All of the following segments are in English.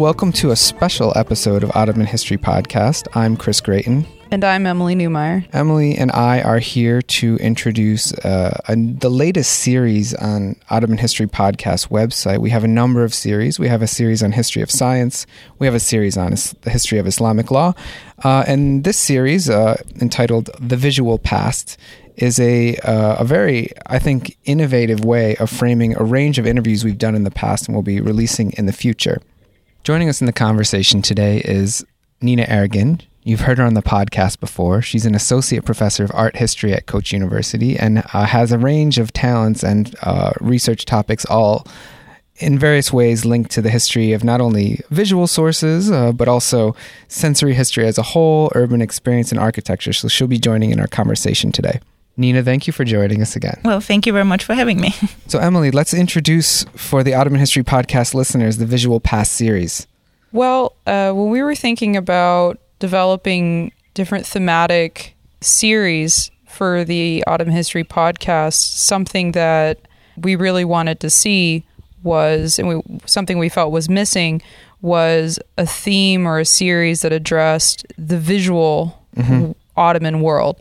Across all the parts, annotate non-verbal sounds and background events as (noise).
welcome to a special episode of Ottoman History Podcast. I'm Chris Gratien. And I'm Emily Neumeier. Emily and I are here to introduce uh, a, the latest series on Ottoman History Podcast website. We have a number of series. We have a series on history of science. We have a series on is- the history of Islamic law. Uh, and this series, uh, entitled The Visual Past, is a uh, a very I think innovative way of framing a range of interviews we've done in the past and will be releasing in the future. Joining us in the conversation today is Nina Ergin. You've heard her on the podcast before. She's an associate professor of art history at Koç University and uh, has a range of talents and uh, research topics, all in various ways linked to the history of not only visual sources, uh, but also sensory history as a whole, urban experience, and architecture. So she'll be joining in our conversation today. Nina, thank you for joining us again. Well, thank you very much for having me. (laughs) So, Emily, let's introduce for the Ottoman History Podcast listeners the Visual Past series. Well, uh, when we were thinking about developing different thematic series for the Ottoman History Podcast, something that we really wanted to see was, and we, something we felt was missing, was a theme or a series that addressed the visual Ottoman world.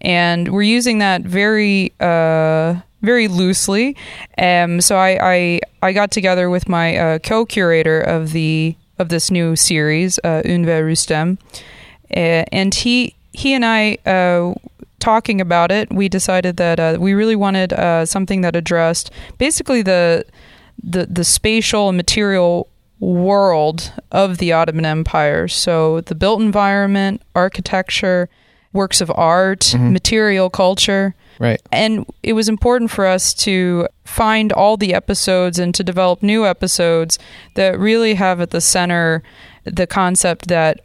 And we're using that very, uh, very loosely. Um, so I, I, I got together with my uh, co-curator of the of this new series, uh, Ünver Rüstem, uh, and he he and I. Uh, talking about it we decided that uh, we really wanted something that addressed basically the the the spatial and material world of the Ottoman Empire. So the built environment, architecture, works of art, material culture. Right. And it was important for us to find all the episodes and to develop new episodes that really have at the center the concept that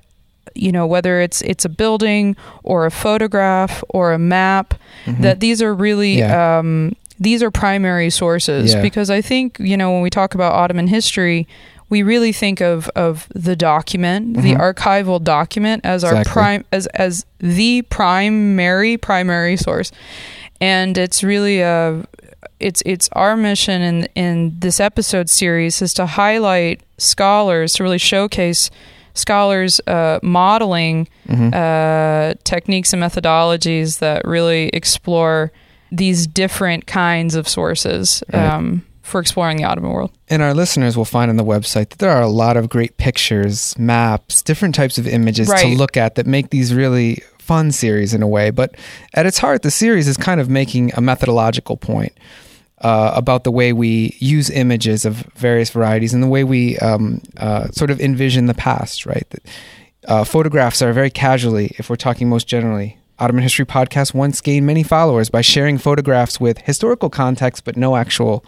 you know whether it's it's a building or a photograph or a map that these are really Yeah. um, these are primary sources Yeah. because I think you know when we talk about Ottoman history we really think of of the document the archival document as our prime as as the primary primary source. And it's really a it's it's our mission in in this episode series is to highlight scholars to really showcase scholars uh, modeling uh, techniques and methodologies that really explore these different kinds of sources. Um, for exploring the Ottoman world. And our listeners will find on the website that there are a lot of great pictures, maps, different types of images to look at that make these really fun series in a way. But at its heart, the series is kind of making a methodological point uh, about the way we use images of various varieties and the way we um, uh, sort of envision the past, right? That, uh, photographs are very casually, if we're talking most generally. Ottoman History Podcast once gained many followers by sharing photographs with historical context but no actual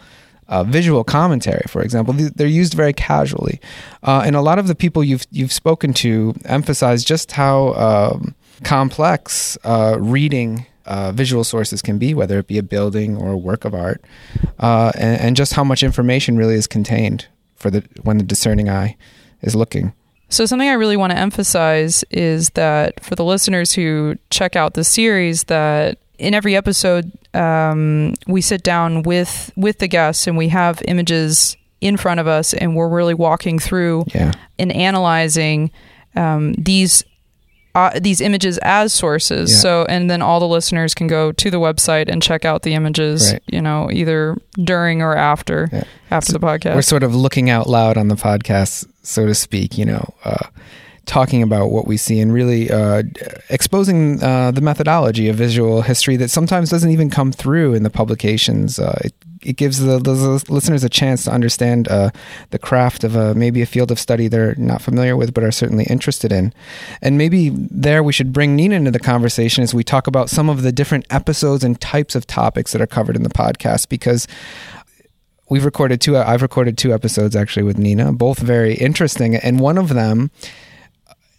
uh, visual commentary, for example. They're used very casually, uh, and a lot of the people you've you've spoken to emphasize just how um, complex uh, reading uh, visual sources can be, whether it be a building or a work of art, uh, and, and just how much information really is contained for the when the discerning eye is looking. So, something I really want to emphasize is that for the listeners who check out the series, that in every episode um, we sit down with with the guests and we have images in front of us, and we're really walking through Yeah, and analyzing um, these uh, these images as sources. Yeah. So, and then all the listeners can go to the website and check out the images. Right. You know, either during or after Yeah. after the podcast. we're sort of looking out loud on the podcast, so to speak. You know, uh, talking about what we see and really uh, exposing uh, the methodology of visual history that sometimes doesn't even come through in the publications. Uh, it, it gives the, the listeners a chance to understand uh, the craft of a, maybe a field of study they're not familiar with but are certainly interested in. And maybe there we should bring Nina into the conversation as we talk about some of the different episodes and types of topics that are covered in the podcast because we've recorded two i've recorded two episodes actually with nina both very interesting and one of them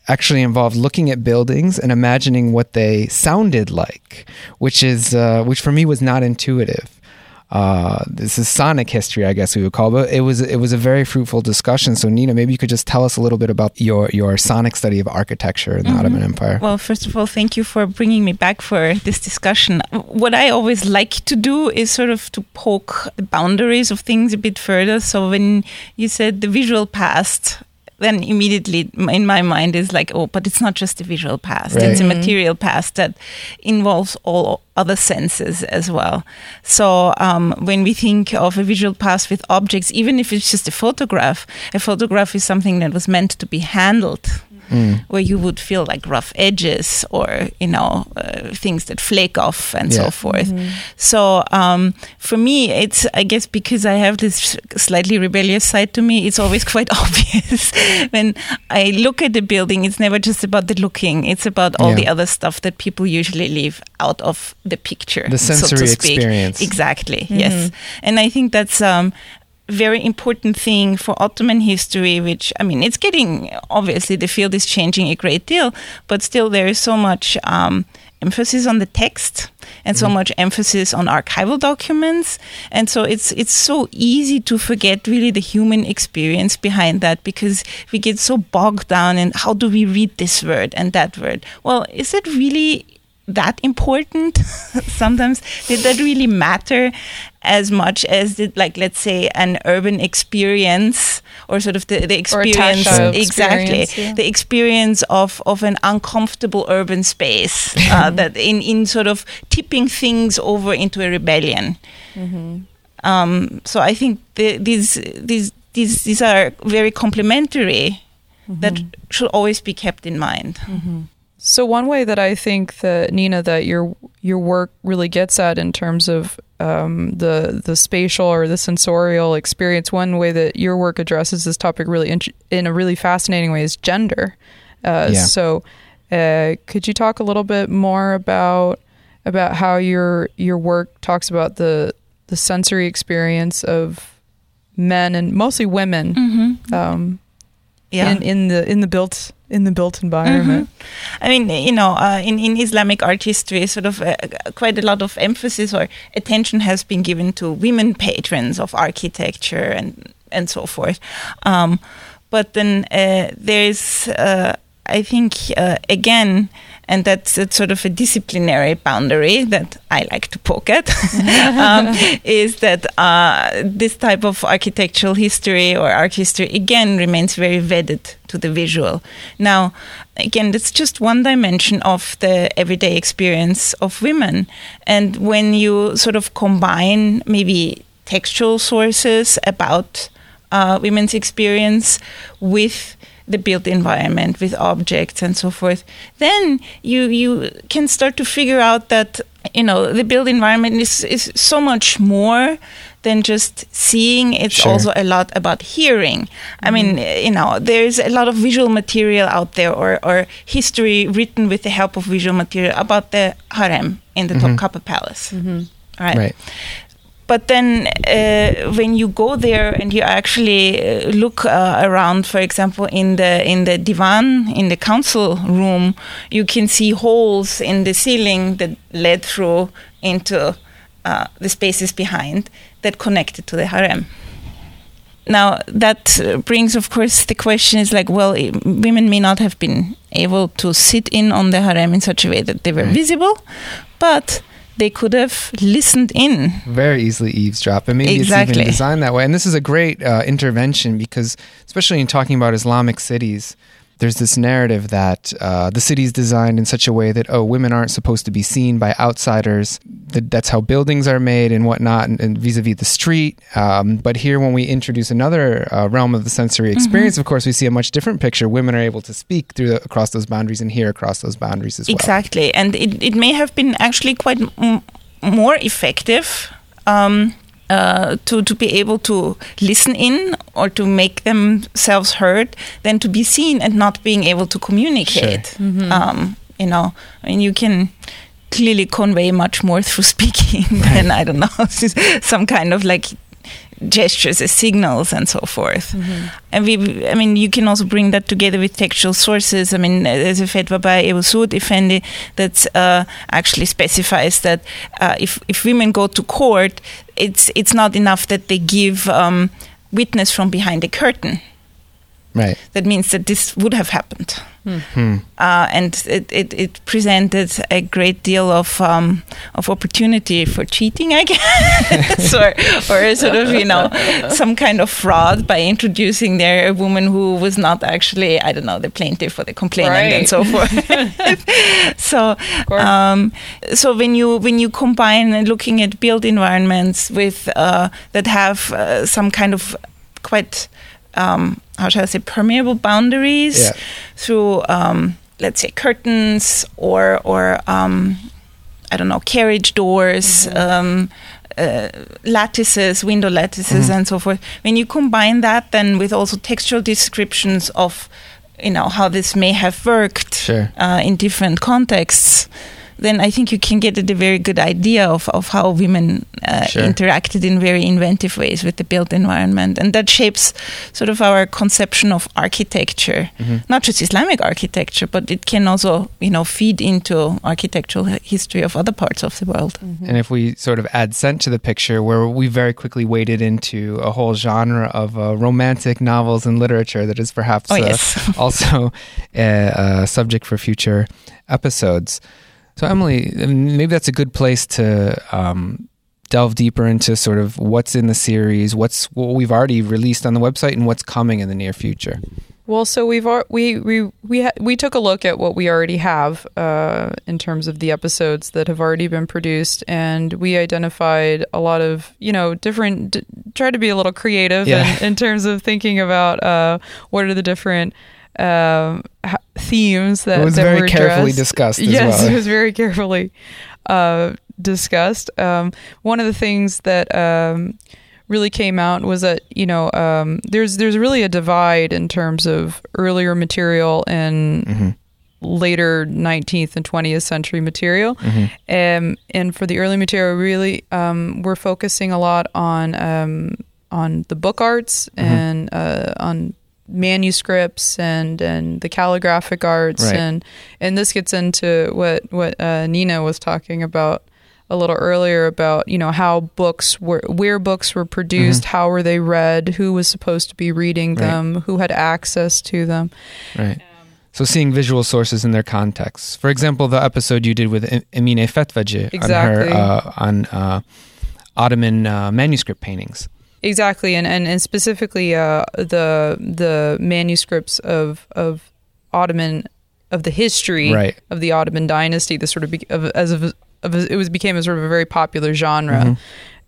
actually involved looking at buildings and imagining what they sounded like which is uh, which for me was not intuitive uh, this is sonic history, I guess we would call it. But it was it was a very fruitful discussion. So Nina, maybe you could just tell us a little bit about your your sonic study of architecture in the Ottoman Empire. Well, first of all, thank you for bringing me back for this discussion. What I always like to do is sort of to poke the boundaries of things a bit further. So when you said the visual past, then immediately in my mind is like, oh, but it's not just a visual past; Right. it's a material past that involves all other senses as well. So um, when we think of a visual past with objects, even if it's just a photograph, a photograph is something that was meant to be handled Mm. where you would feel like rough edges or you know uh, things that flake off and Yeah. so forth so um, for me it's i guess because i have this slightly rebellious side to me it's always (laughs) quite obvious (laughs) when i look at the building it's never just about the looking it's about all Yeah. the other stuff that people usually leave out of the picture The so to sensory speak. experience. exactly yes and i think that's um, very important thing for Ottoman history, which I mean, it's getting obviously the field is changing a great deal, but still there is so much um, emphasis on the text and so much emphasis on archival documents, and so it's it's so easy to forget really the human experience behind that because we get so bogged down in how do we read this word and that word. Well, is it really that important? (laughs) Sometimes did that really matter as much as did like let's say an urban experience or sort of the, the experience? exactly. experience, yeah. the experience of of an uncomfortable urban space uh, (laughs) that in in sort of tipping things over into a rebellion. Um, so I think the, these these these these are very complementary that should always be kept in mind So one way that I think that Nina that your your work really gets at in terms of um, the the spatial or the sensorial experience, one way that your work addresses this topic really in, in a really fascinating way is gender. Uh, Yeah. So uh, could you talk a little bit more about about how your your work talks about the the sensory experience of men and mostly women um, yeah in, in the in the built in the built environment? I mean, you know, uh, in, in Islamic art history, sort of uh, quite a lot of emphasis or attention has been given to women patrons of architecture and and so forth. Um, but then uh, there's, uh, I think, uh, again, and that's, sort of a disciplinary boundary that I like to poke at, (laughs) um, (laughs) is that uh, this type of architectural history or art history again remains very wedded to the visual. Now, again, that's just one dimension of the everyday experience of women. And when you sort of combine maybe textual sources about uh, women's experience with the built environment with objects and so forth then you you can start to figure out that you know the built environment is is so much more than just seeing. It's Sure. also a lot about hearing. I mean mm-hmm. you know there's a lot of visual material out there or or history written with the help of visual material about the harem in the mm-hmm. Topkapi palace. Mm-hmm. Right. Right. But then uh, when you go there and you actually uh, look uh, around for example in the in the divan in the council room you can see holes in the ceiling that led through into uh, the spaces behind that connected to the harem. Now that uh, brings of course the question is like well i- women may not have been able to sit in on the harem in such a way that they were visible but they could have listened in. Very easily eavesdrop and maybe it's even designed that way. And this is a great uh, intervention because especially in talking about islamic cities there's this narrative that uh, the city is designed in such a way that oh women aren't supposed to be seen by outsiders. That that's how buildings are made and whatnot and, and vis-a-vis the street. Um, but here when we introduce another uh, realm of the sensory experience of course we see a much different picture. Women are able to speak through the, across those boundaries and hear across those boundaries as well. Exactly, and it, it may have been actually quite m- more effective um, uh, to to be able to listen in or to make themselves heard than to be seen and not being able to communicate. Um, you know, I mean, you can clearly convey much more through (laughs) speaking than I don't know (laughs) some kind of like gestures as signals and so forth. And we, I mean, you can also bring that together with textual sources. I mean, there's a fatwa by Ebu Suud Effendi that uh, actually specifies that uh, if if women go to court, it's it's not enough that they give um, witness from behind a curtain. right That means that this would have happened. Uh, and it, it, it presented a great deal of um, of opportunity for cheating, I guess, (laughs) or or sort of you know some kind of fraud by introducing there a woman who was not actually I don't know the plaintiff or the complainant Right. and so forth. (laughs) so um, so when you when you combine looking at built environments with uh, that have uh, some kind of quite um, how shall I say permeable boundaries Yeah. through um, let's say curtains or or um, I don't know carriage doors. Um, uh, lattices, window lattices, and so forth. When you combine that, then with also textual descriptions of, you know, how this may have worked Sure. uh, in different contexts, then I think you can get a very good idea of, of how women uh, Sure. interacted in very inventive ways with the built environment. And that shapes sort of our conception of architecture, Mm-hmm. not just Islamic architecture, but it can also, you know, feed into architectural history of other parts of the world. And if we sort of add scent to the picture, where we very quickly waded into a whole genre of uh, romantic novels and literature that is perhaps Oh, uh, (laughs) also a, a subject for future episodes. So, Emily, maybe that's a good place to um, delve deeper into sort of what's in the series, what's what we've already released on the website, and what's coming in the near future. Well, so we've we we we ha- we took a look at what we already have uh, in terms of the episodes that have already been produced, and we identified a lot of you know different. D- try to be a little creative Yeah. in, in terms of thinking about uh, what are the different um, themes that It was that very were carefully addressed. discussed as yes, well. (laughs) it was very carefully uh, discussed. Um, one of the things that um, really came out was that you know um, there's there's really a divide in terms of earlier material and Mm-hmm. later 19th and 20th century material. Mm-hmm. Um, and for the early material, really, um, we're focusing a lot on um, on the book arts Mm-hmm. and uh, on manuscripts and and the calligraphic arts Right. and and this gets into what what uh, Nina was talking about a little earlier about you know how books were where books were produced how were they read who was supposed to be reading Mm-hmm. Right. them who had access to them Right. So seeing visual sources in their context. For example, the episode you did with Em- Emine Fetvacı Exactly. on her uh, on uh, Ottoman uh, manuscript paintings. Exactly, and and, and specifically uh, the the manuscripts of of Ottoman of the history Right. of the Ottoman dynasty. The sort of, be, of as of, of it was became a sort of a very popular genre Mhm.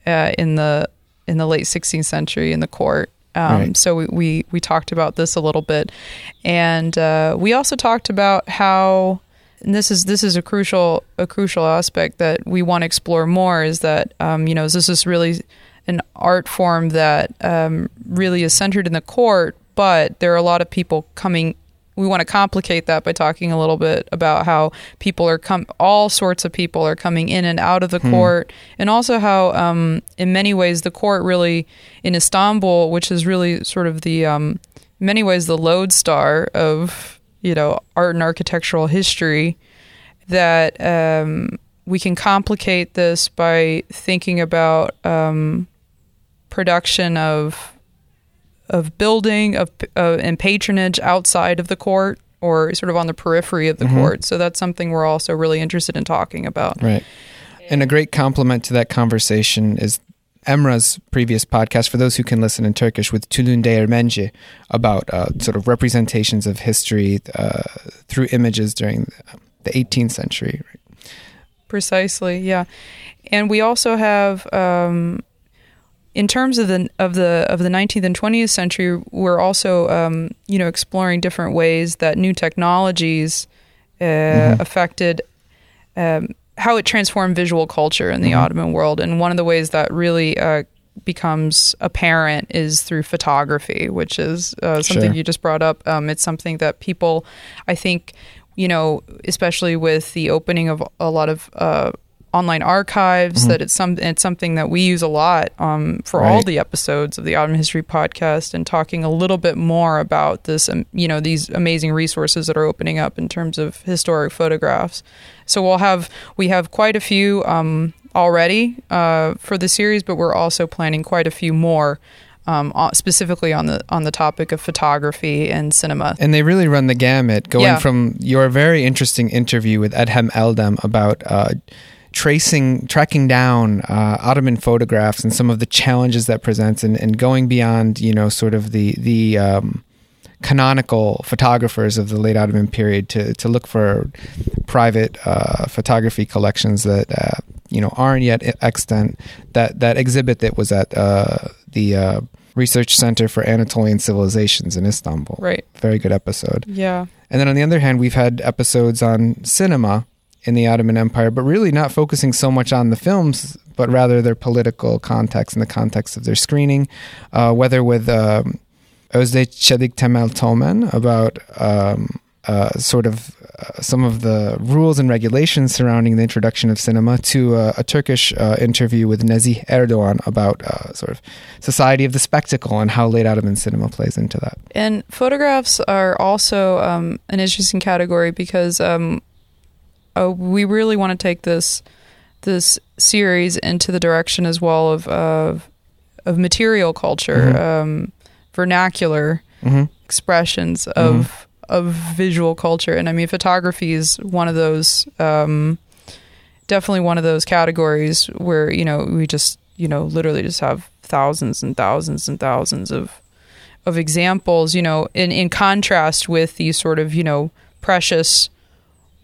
uh, in the in the late 16th century in the court. Um, Right. So we, we we talked about this a little bit, and uh, we also talked about how. And this is this is a crucial a crucial aspect that we want to explore more. Is that um, you know this is really an art form that um, really is centered in the court, but there are a lot of people coming. We want to complicate that by talking a little bit about how people are come, all sorts of people are coming in and out of the court, and also how, um, in many ways, the court really in Istanbul, which is really sort of the, um, in many ways, the lodestar of you know art and architectural history, that um, we can complicate this by thinking about um, production of of building of uh, and patronage outside of the court or sort of on the periphery of the Mhm. court. So that's something we're also really interested in talking about. Right. And a great complement to that conversation is Emra's previous podcast, for those who can listen in Turkish, with Tulun Değirmenci about uh, sort of representations of history uh, through images during the 18th century. Precisely, yeah. And we also have, um, in terms of the of the of the 19th and 20th century, we're also um, you know exploring different ways that new technologies uh, Mhm. affected um, how it transformed visual culture in the Mhm. Ottoman world. And one of the ways that really uh, becomes apparent is through photography, which is uh, something Sure. you just brought up. Um, it's something that people, I think, you know, especially with the opening of a lot of uh, online archives, Mhm. that it's some it's something that we use a lot um, for all the episodes of the Ottoman History podcast, and talking a little bit more about this, um, you know, these amazing resources that are opening up in terms of historic photographs. So we'll have we have quite a few um, already uh, for the series, but we're also planning quite a few more um, specifically on the on the topic of photography and cinema. And they really run the gamut, going Yeah. from your very interesting interview with Edhem Eldem about uh, tracing, tracking down uh, Ottoman photographs and some of the challenges that presents, and, and going beyond, you know, sort of the the um, canonical photographers of the late Ottoman period to to look for private uh, photography collections that uh, you know aren't yet extant. That that exhibit that was at uh, the uh, Research Center for Anatolian Civilizations in Istanbul. Right. Very good episode. Yeah. And then on the other hand, we've had episodes on cinema in the Ottoman Empire, but really not focusing so much on the films, but rather their political context and the context of their screening. Uh, whether with um, Özde Çelik Temel Tomen about um, uh, sort of uh, some of the rules and regulations surrounding the introduction of cinema, to uh, a Turkish uh, interview with Nezih Erdogan about uh, sort of society of the spectacle and how late Ottoman cinema plays into that. And photographs are also um, an interesting category because um, uh, we really want to take this this series into the direction as well of of, of material culture, Mhm. um, vernacular hmm expressions of of visual culture. And I mean, photography is one of those. Um, definitely one of those categories where you know we just you know literally just have thousands and thousands and thousands of of examples. You know, in in contrast with these sort of you know precious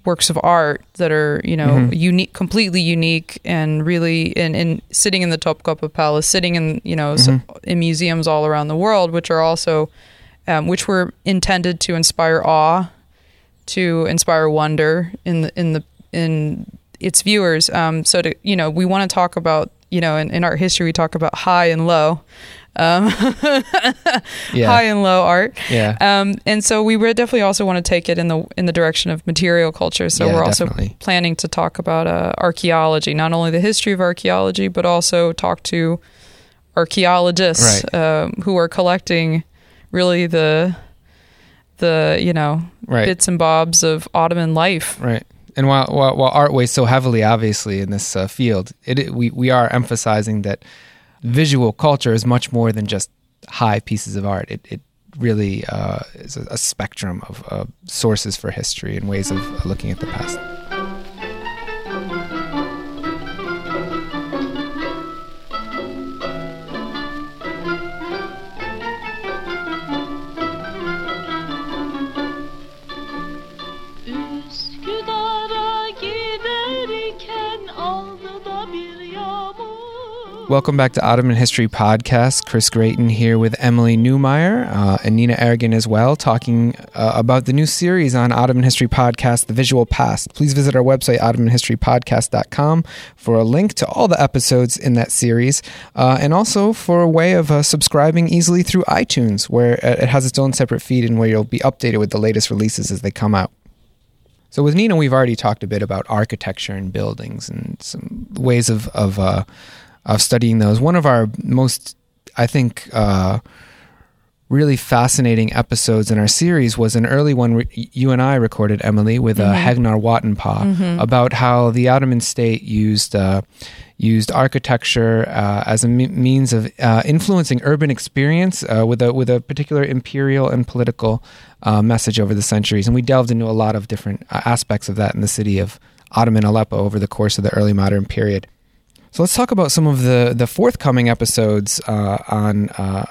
works of art that are you know Mhm. unique completely unique and really in, in sitting in the Topkapi Palace sitting in you know s- Mhm. in museums all around the world which are also um, which were intended to inspire awe to inspire wonder in the in the in its viewers um, so to you know we want to talk about you know in, in art history we talk about high and low um, (laughs) Yeah. high and low art Yeah. um, and so we would definitely also want to take it in the in the direction of material culture. So Yeah, we're also definitely. planning to talk about uh, archaeology, not only the history of archaeology, but also talk to archaeologists Right. um, who are collecting really the the you know Right. bits and bobs of Ottoman life. Right. And while, while, while art weighs so heavily, obviously, in this uh, field, it, it- we, we are emphasizing that visual culture is much more than just high pieces of art. It, it really uh, is a, spectrum of uh, sources for history and ways of looking at the past. Welcome back to Ottoman History Podcast. Chris Gratien here with Emily Neumeier uh, and Nina Ergin as well, talking uh, about the new series on Ottoman History Podcast, The Visual Past. Please visit our website, ottomanhistorypodcast.com, for a link to all the episodes in that series, uh, and also for a way of uh, subscribing easily through iTunes, where uh, it has its own separate feed and where you'll be updated with the latest releases as they come out. So with Nina, we've already talked a bit about architecture and buildings and some ways of of uh, of studying those. One of our most, I think, uh, really fascinating episodes in our series was an early one re- you and I recorded, Emily, with uh, Heghnar Watenpaugh about how the Ottoman state used. Uh, Used architecture uh, as a me- means of uh, influencing urban experience uh, with a with a particular imperial and political uh, message over the centuries, and we delved into a lot of different uh, aspects of that in the city of Ottoman Aleppo over the course of the early modern period. So let's talk about some of the the forthcoming episodes uh, on uh,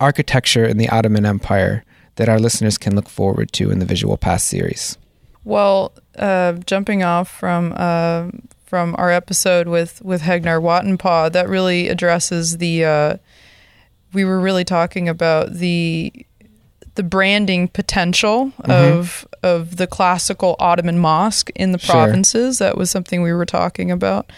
architecture in the Ottoman Empire that our listeners can look forward to in the Visual Past series. Well, uh, jumping off from uh, from our episode with with Heghnar Watenpaugh, that really addresses the. Uh, we were really talking about the the branding potential of of the classical Ottoman mosque in the Sure. provinces. That was something we were talking about,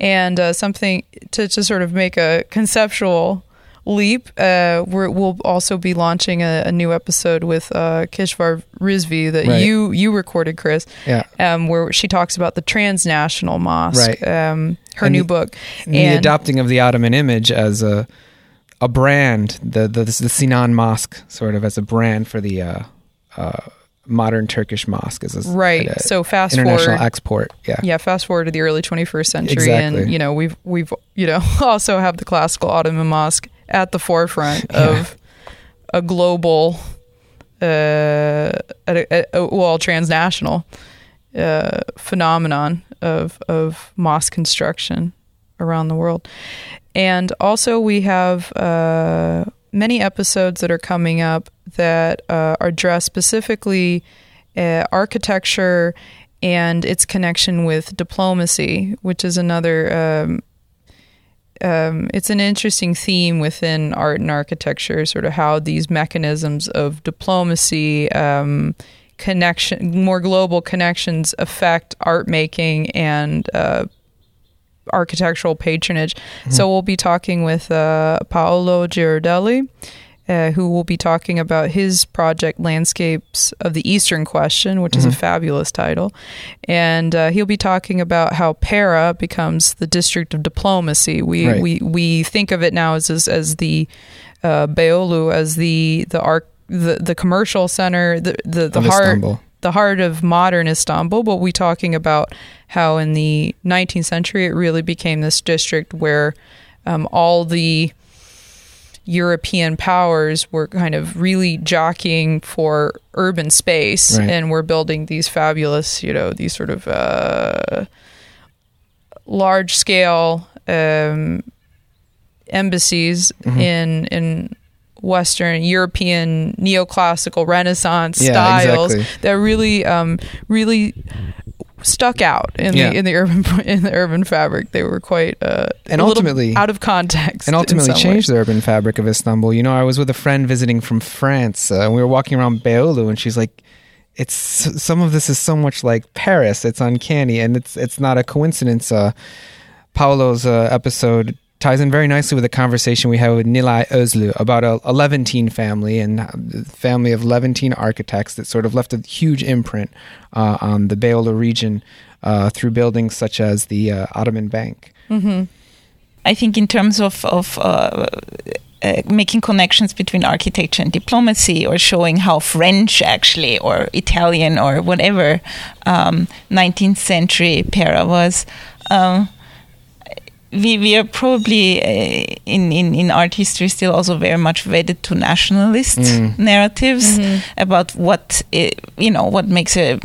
and uh, something to to sort of make a conceptual leap. Uh, we're, we'll also be launching a, a new episode with uh, Kishwar Rizvi that Right. you you recorded, Chris, Yeah. um, where she talks about the transnational mosque. Right. Um, her And new the- book. And the adopting of the Ottoman image as a a brand, the the, the Sinan Mosque sort of as a brand for the uh, uh, modern Turkish mosque is a right. a So fast international forward. export. Yeah. yeah, fast forward to the early 21st century, Exactly. and you know we've we've you know (laughs) also have the classical Ottoman mosque at the forefront (laughs) Yeah. of a global, uh, a, well, transnational uh, phenomenon of of mosque construction around the world. And also, we have uh, many episodes that are coming up that uh, are addressed specifically uh, architecture and its connection with diplomacy, which is another. Um, um, it's an interesting theme within art and architecture, sort of how these mechanisms of diplomacy, um, connection, more global connections affect art making and uh, architectural patronage. So we'll be talking with uh, Paolo Girardelli, uh, who will be talking about his project Landscapes of the Eastern Question, which is a fabulous title. And uh, he'll be talking about how Pera becomes the district of diplomacy. We Right. we, we think of it now as as, as the uh, Beyoğlu as the the arc the, the commercial center, the the, the heart Istanbul. The heart of modern Istanbul, but we're talking about how in the 19th century it really became this district where um, all the European powers were kind of really jockeying for urban space Right. and were building these fabulous, you know, these sort of uh, large scale um, embassies Mm-hmm. in in Western European neoclassical Renaissance Yeah, styles exactly. that really um, really stuck out in Yeah. the in the urban (laughs) in the urban fabric. They were quite uh, And ultimately- out of context, and ultimately changed way. the urban fabric of Istanbul. You know, I was with a friend visiting from France, uh, and we were walking around Beyoğlu, and she's like, "It's some of this is so much like Paris. It's uncanny, and it's it's not a coincidence." Uh, Paolo's uh, episode ties in very nicely with a conversation we had with Nilay Özlü about a, a Levantine family and family of Levantine architects that sort of left a huge imprint uh, on the Beyoğlu region uh, through buildings such as the uh, Ottoman Bank. I think in terms of of uh, uh, making connections between architecture and diplomacy, or showing how French actually, or Italian, or whatever, um, 19th century Pera was. Um, we, we are probably uh, in, in, in art history still also very much wedded to nationalist narratives about what uh, you know what makes a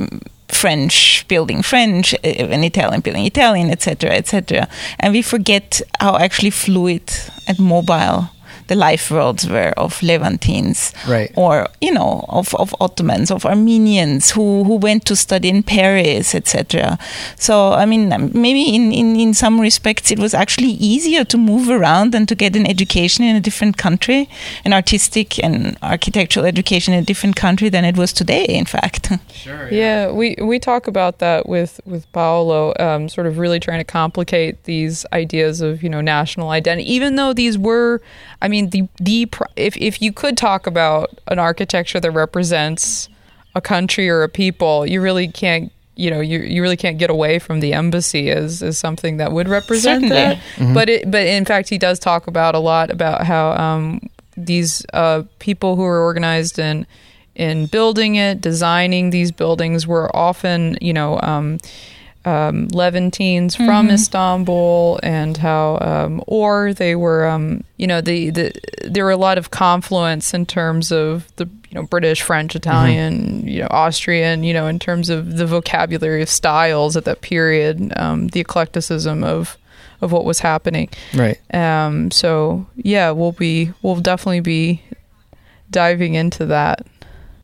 French building French, uh, an Italian building Italian, etc., etc. And we forget how actually fluid and mobile the life worlds were of Levantines, Right. or you know, of, of Ottomans, of Armenians who, who went to study in Paris, etc. So I mean, maybe in, in, in some respects it was actually easier to move around and to get an education in a different country, an artistic and architectural education in a different country than it was today. In fact. (laughs) Sure. Yeah, we we talk about that with with Paolo, um, sort of really trying to complicate these ideas of you know national identity, even though these were, I mean, the the if if you could talk about an architecture that represents a country or a people, you really can't. You know, you, you really can't get away from the embassy as, as something that would represent Certainly. that. But it, but in fact, he does talk about a lot about how um, these uh, people who are organized in in building it, designing these buildings were often, you know, um, um, Levantines from Istanbul, and how, um, or they were, um, you know, the, the there were a lot of confluence in terms of the, you know, British, French, Italian, you know, Austrian, you know, in terms of the vocabulary of styles at that period, um, the eclecticism of of what was happening. Right. Um, so yeah, we'll be we'll definitely be diving into that.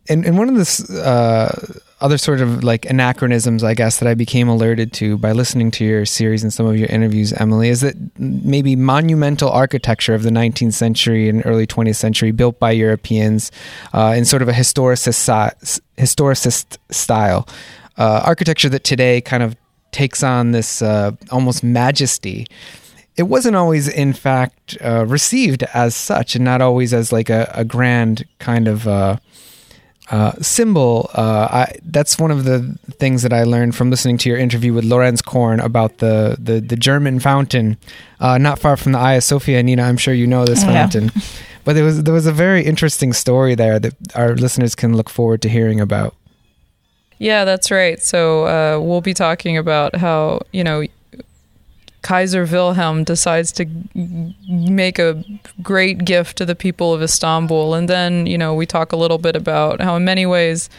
and and one of the uh, other sort of like anachronisms, I guess, that I became alerted to by listening to your series and some of your interviews, Emily, is that maybe monumental architecture of the 19th century and early 20th century, built by Europeans uh, in sort of a historicist historicist style, uh, architecture that today kind of takes on this uh, almost majesty. It wasn't always in fact uh, received as such and not always as like a, a grand kind of uh, uh, symbol uh, I, that's one of the things that i learned from listening to your interview with lorenz korn about the, the, the german fountain uh, not far from the Hagia sophia nina i'm sure you know this Yeah. fountain (laughs) but there was there was a very interesting story there that our listeners can look forward to hearing about Yeah, that's right. So uh, we'll be talking about how you know Kaiser Wilhelm decides to make a great gift to the people of Istanbul, and then you know we talk a little bit about how in many ways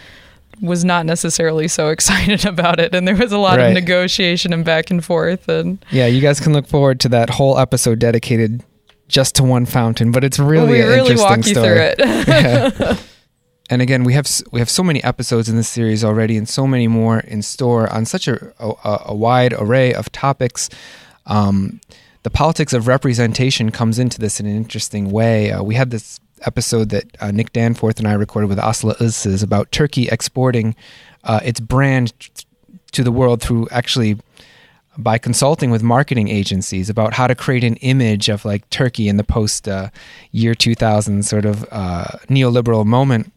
was not necessarily so (laughs) excited about it, and there was a lot Right. of negotiation and back and forth, and Yeah, you guys can look forward to that whole episode dedicated just to one fountain, but it's really we an really interesting walk you story. through it. (laughs) Yeah. (laughs) and again, we have we have so many episodes in this series already, and so many more in store on such a a, a wide array of topics. Um, the politics of representation comes into this in an interesting way. Uh, we had this episode that uh, Nick Danforth and I recorded with Aslı Iğsız about Turkey exporting uh, its brand to the world through actually by consulting with marketing agencies about how to create an image of like Turkey in the post uh, year 2000 sort of uh, neoliberal moment.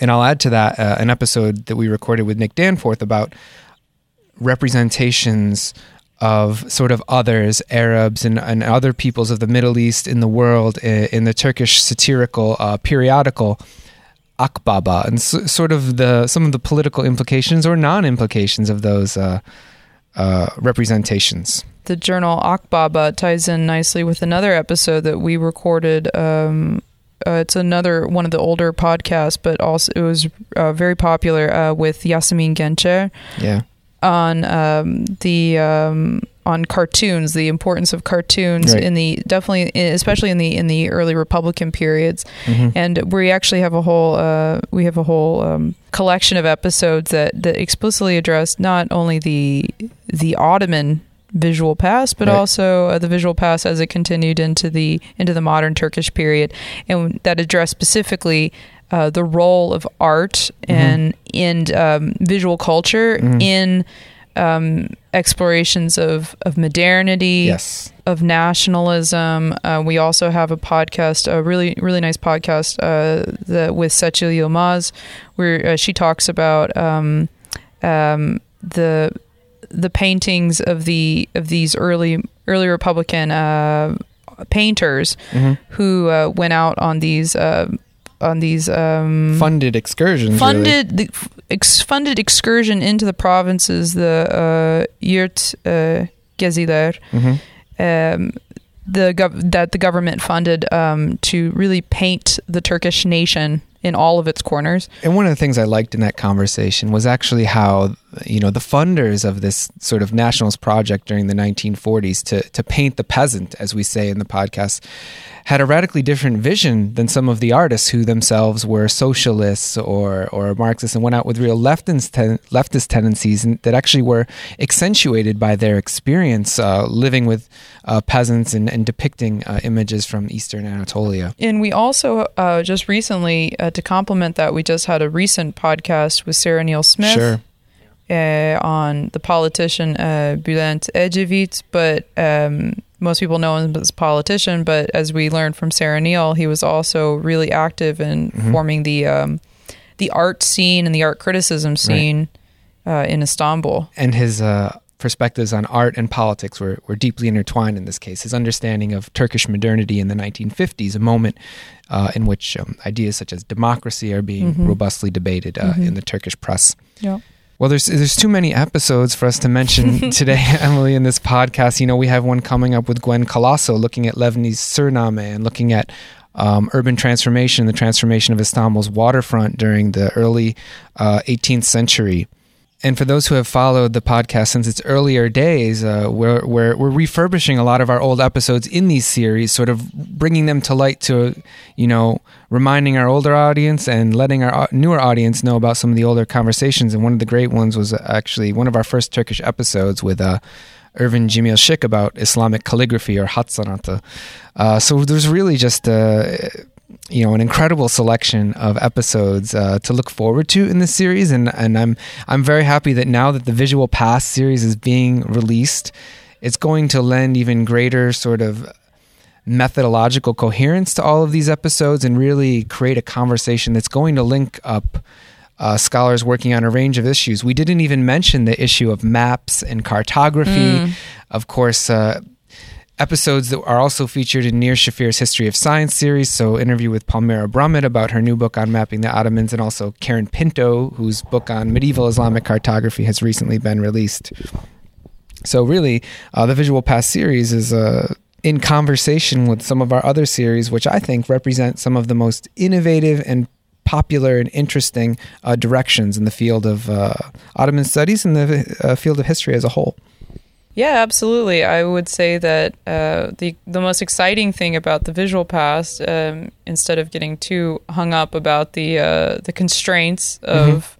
And I'll add to that uh, an episode that we recorded with Nick Danforth about representations of sort of others, Arabs and, and other peoples of the Middle East in the world in, in the Turkish satirical uh, periodical Akbaba and s- sort of the some of the political implications or non-implications of those uh, uh, representations. the journal Akbaba ties in nicely with another episode that we recorded. Um, uh, it's another one of the older podcasts, but also it was uh, very popular uh, with Yasemin Gencer Yeah. On um, the um, on cartoons, the importance of cartoons Right. in the definitely, especially in the in the early Republican periods Mhm. and we actually have a whole uh, we have a whole um, collection of episodes that that explicitly address not only the the Ottoman visual past but Right. also uh, the visual past as it continued into the into the modern Turkish period and that address specifically uh, the role of art and and um, visual culture Mhm. in um, explorations of of modernity Yes. of nationalism. Uh, we also have a podcast, a really really nice podcast uh, the, with Seçil Yilmaz, where uh, she talks about um, um, the the paintings of the of these early early Republican uh, painters Mhm. who uh, went out on these uh, on these um, Funded excursions. really. funded the ex- funded excursion into the provinces, the uh, Yurt uh, Geziler, Mhm. um, the gov- that the government funded um, to really paint the Turkish nation in all of its corners. And one of the things I liked in that conversation was actually how, you know, the funders of this sort of nationalist project during the 1940s to, to paint the peasant, as we say in the podcast, had a radically different vision than some of the artists who themselves were socialists or, or Marxists and went out with real leftist, ten, leftist tendencies and, that actually were accentuated by their experience uh, living with uh, peasants and, and depicting uh, images from Eastern Anatolia. And we also uh, just recently, uh, to complement that, we just had a recent podcast with Sarah-Neel Smith. Sure. Uh, on the politician uh, Bülent Ecevit, but um, most people know him as a politician. But as we learned from Sarah-Neel, he was also really active in Mhm. forming the um, the art scene and the art criticism scene uh, in Istanbul. and his uh, perspectives on art and politics were, were deeply intertwined in this case. His understanding of Turkish modernity in the 1950s, a moment uh, in which um, ideas such as democracy are being Mhm. robustly debated uh, Mhm. in the Turkish press. Yeah. Well, there's there's too many episodes for us to mention (laughs) today, (laughs) Emily, in this podcast. You know, we have one coming up with Gwen Collaço looking at Levni's Surname and looking at um, urban transformation, the transformation of Istanbul's waterfront during the early uh, 18th century. And for those who have followed the podcast since its earlier days, uh, we're, we're, we're refurbishing a lot of our old episodes in these series, sort of bringing them to light to, you know, reminding our older audience and letting our newer audience know about some of the older conversations. And one of the great ones was actually one of our first Turkish episodes with uh, Irvin Cemil Schick about Islamic calligraphy or hat. Uh, so there's really just uh, you know an incredible selection of episodes uh, to look forward to in this series, and and I'm I'm very happy that now that the Visual Past series is being released, it's going to lend even greater sort of methodological coherence to all of these episodes and really create a conversation that's going to link up uh, scholars working on a range of issues. We didn't even mention the issue of maps and cartography. Of course, uh, episodes that are also featured in Nir Shafir's History of Science series. So, interview with Palmira Brummett about her new book on mapping the Ottomans, and also Karen Pinto, whose book on medieval Islamic cartography has recently been released. So really, uh, the Visual Past series is uh, in conversation with some of our other series, which I think represent some of the most innovative and popular and interesting uh, directions in the field of uh, Ottoman studies and the uh, field of history as a whole. Yeah, absolutely. I would say that uh, the the most exciting thing about the visual past, um, instead of getting too hung up about the uh, the constraints of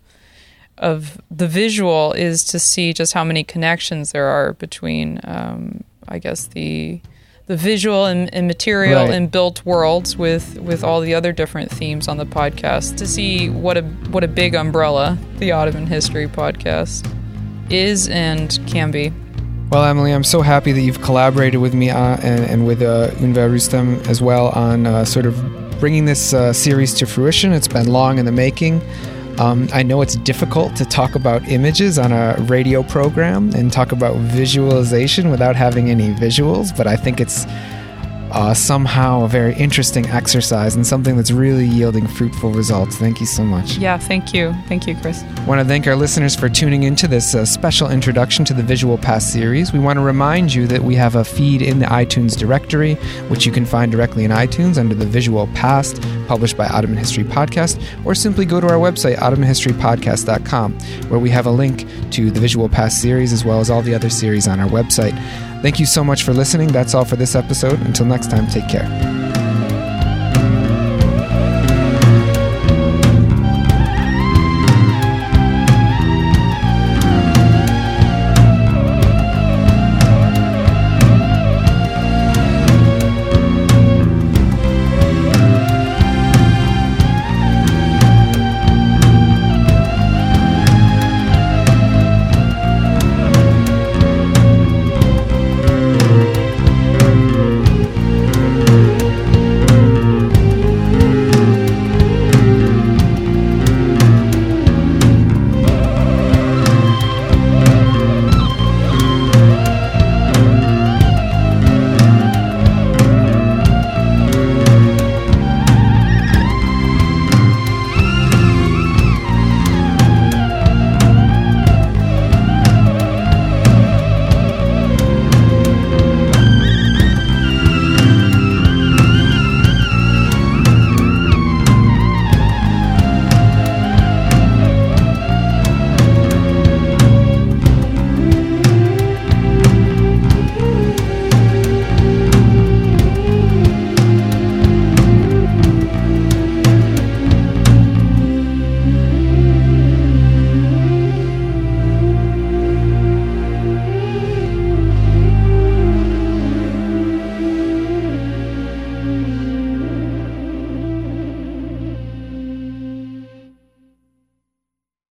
of the visual, is to see just how many connections there are between, um, I guess the the visual and, and material Right. and built worlds with with all the other different themes on the podcast. To see what a what a big umbrella the Ottoman History podcast is and can be. Well, Emily, I'm so happy that you've collaborated with me uh, and, and with uh, Ünver Rüstem as well on uh, sort of bringing this uh, series to fruition. It's been long in the making. Um, I know it's difficult to talk about images on a radio program and talk about visualization without having any visuals, but I think it's uh, somehow a very interesting exercise and something that's really yielding fruitful results. Thank you so much. Yeah, thank you. Thank you, Chris. I want to thank our listeners for tuning into this uh, special introduction to the Visual Past series. We want to remind you that we have a feed in the iTunes directory, which you can find directly in iTunes under the Visual Past, published by Ottoman History Podcast, or simply go to our website, ottomanhistorypodcast.com, where we have a link to the Visual Past series as well as all the other series on our website. Thank you so much for listening. That's all for this episode. Until next time, take care.